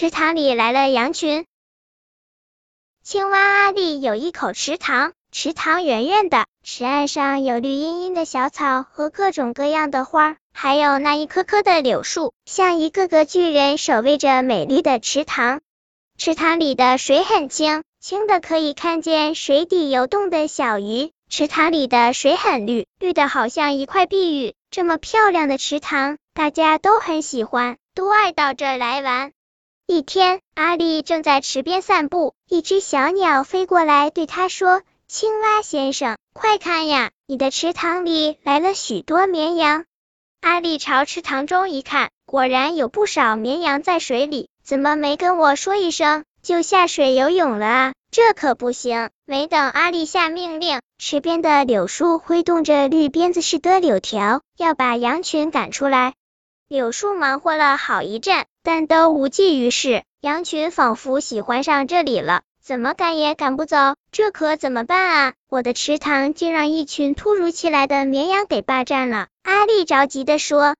池塘里来了羊群。青蛙阿丽有一口池塘，池塘圆圆的，池岸上有绿茵茵的小草和各种各样的花，还有那一棵棵的柳树，像一个个巨人守卫着美丽的池塘。池塘里的水很清，清的可以看见水底游动的小鱼。池塘里的水很绿，绿的好像一块碧玉。这么漂亮的池塘，大家都很喜欢，都爱到这儿来玩。一天，阿丽正在池边散步，一只小鸟飞过来，对他说：“青蛙先生，快看呀，你的池塘里来了许多绵羊。”阿丽朝池塘中一看，果然有不少绵羊在水里。怎么没跟我说一声就下水游泳了啊？这可不行！没等阿丽下命令，池边的柳树挥动着绿鞭子似的柳条，要把羊群赶出来。柳树忙活了好一阵，但都无济于事。羊群仿佛喜欢上这里了，怎么赶也赶不走。这可怎么办啊？我的池塘竟让一群突如其来的绵羊给霸占了！阿丽着急的说：“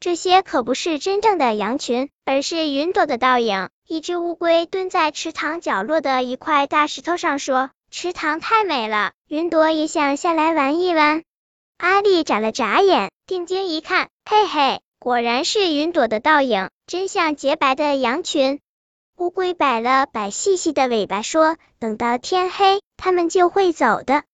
这些可不是真正的羊群，而是云朵的倒影。”一只乌龟蹲在池塘角落的一块大石头上说：“池塘太美了，云朵也想下来玩一玩。”阿丽眨了眨眼，定睛一看，嘿嘿。果然是云朵的倒影，真像洁白的羊群。乌龟摆了摆细细的尾巴，说：“等到天黑，它们就会走的。”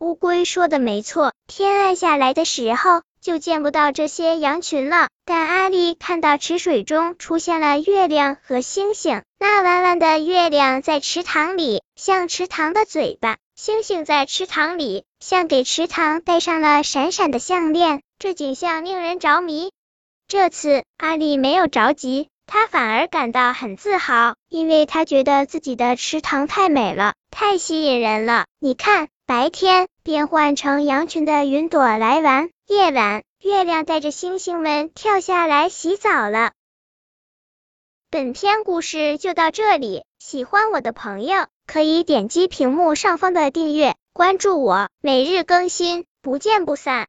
乌龟说的没错，天暗下来的时候，就见不到这些羊群了。但阿丽看到池水中出现了月亮和星星，那弯弯的月亮在池塘里，像池塘的嘴巴；星星在池塘里，像给池塘戴上了闪闪的项链。这景象令人着迷。这次阿丽没有着急，她反而感到很自豪，因为她觉得自己的池塘太美了，太吸引人了。你看，白天变换成羊群的云朵来玩，夜晚月亮带着星星们跳下来洗澡了。本篇故事就到这里，喜欢我的朋友可以点击屏幕上方的订阅，关注我，每日更新，不见不散。